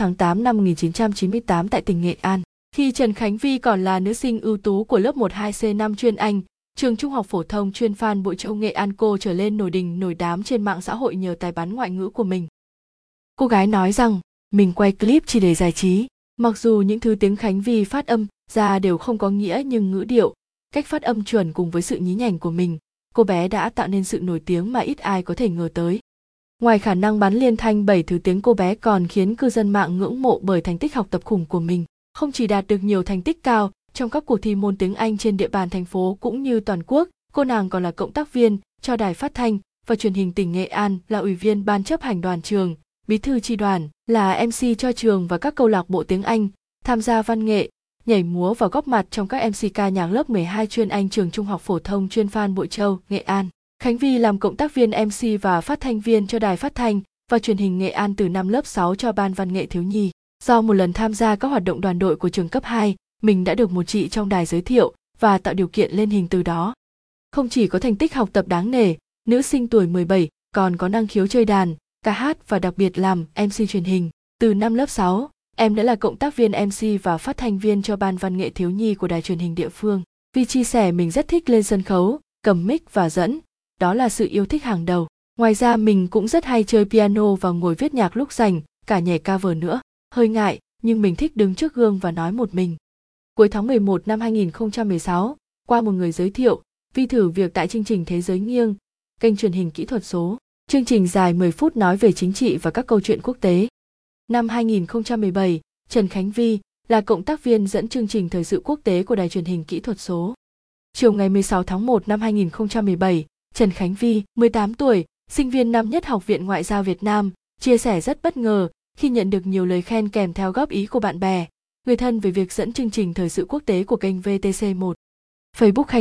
tháng 8 năm 1998 tại tỉnh Nghệ An. Khi Trần Khánh Vi còn là nữ sinh ưu tú của lớp 12C5 chuyên Anh, trường Trung học phổ thông chuyên Phan Bội Châu Nghệ An cô trở lên nổi đình nổi đám trên mạng xã hội nhờ tài bắn ngoại ngữ của mình. Cô gái nói rằng mình quay clip chỉ để giải trí, mặc dù những thứ tiếng Khánh Vi phát âm ra đều không có nghĩa nhưng ngữ điệu, cách phát âm chuẩn cùng với sự nhí nhảnh của mình, cô bé đã tạo nên sự nổi tiếng mà ít ai có thể ngờ tới. Ngoài khả năng bắn liên thanh bảy thứ tiếng cô bé còn khiến cư dân mạng ngưỡng mộ bởi thành tích học tập khủng của mình. Không chỉ đạt được nhiều thành tích cao trong các cuộc thi môn tiếng Anh trên địa bàn thành phố cũng như toàn quốc, cô nàng còn là cộng tác viên cho đài phát thanh và truyền hình tỉnh Nghệ An, là ủy viên ban chấp hành đoàn trường, bí thư tri đoàn, là MC cho trường và các câu lạc bộ tiếng Anh, tham gia văn nghệ, nhảy múa và góp mặt trong các MC ca nhạc lớp 12 chuyên Anh trường Trung học phổ thông chuyên Phan Bội Châu, Nghệ An. Khánh Vi làm cộng tác viên MC và phát thanh viên cho đài phát thanh và truyền hình Nghệ An từ năm lớp 6 cho ban văn nghệ thiếu nhi. Do một lần tham gia các hoạt động đoàn đội của trường cấp 2, mình đã được một chị trong đài giới thiệu và tạo điều kiện lên hình từ đó. Không chỉ có thành tích học tập đáng nể, nữ sinh tuổi 17 còn có năng khiếu chơi đàn, ca hát và đặc biệt làm MC truyền hình. Từ năm lớp 6, em đã là cộng tác viên MC và phát thanh viên cho ban văn nghệ thiếu nhi của đài truyền hình địa phương. Vi chia sẻ mình rất thích lên sân khấu, cầm mic và dẫn, đó là sự yêu thích hàng đầu. Ngoài ra mình cũng rất hay chơi piano và ngồi viết nhạc lúc rảnh, cả nhảy cover nữa. Hơi ngại, nhưng mình thích đứng trước gương và nói một mình. Cuối tháng 11 năm 2016, qua một người giới thiệu, Vi thử việc tại chương trình Thế giới nghiêng, kênh truyền hình kỹ thuật số. Chương trình dài 10 phút nói về chính trị và các câu chuyện quốc tế. Năm 2017, Trần Khánh Vi là cộng tác viên dẫn chương trình thời sự quốc tế của đài truyền hình kỹ thuật số. Chiều ngày 16 tháng 1 năm 2017, Trần Khánh Vi, 18 tuổi, sinh viên năm nhất Học viện Ngoại giao Việt Nam, chia sẻ rất bất ngờ khi nhận được nhiều lời khen kèm theo góp ý của bạn bè, người thân về việc dẫn chương trình thời sự quốc tế của kênh VTC1. Facebook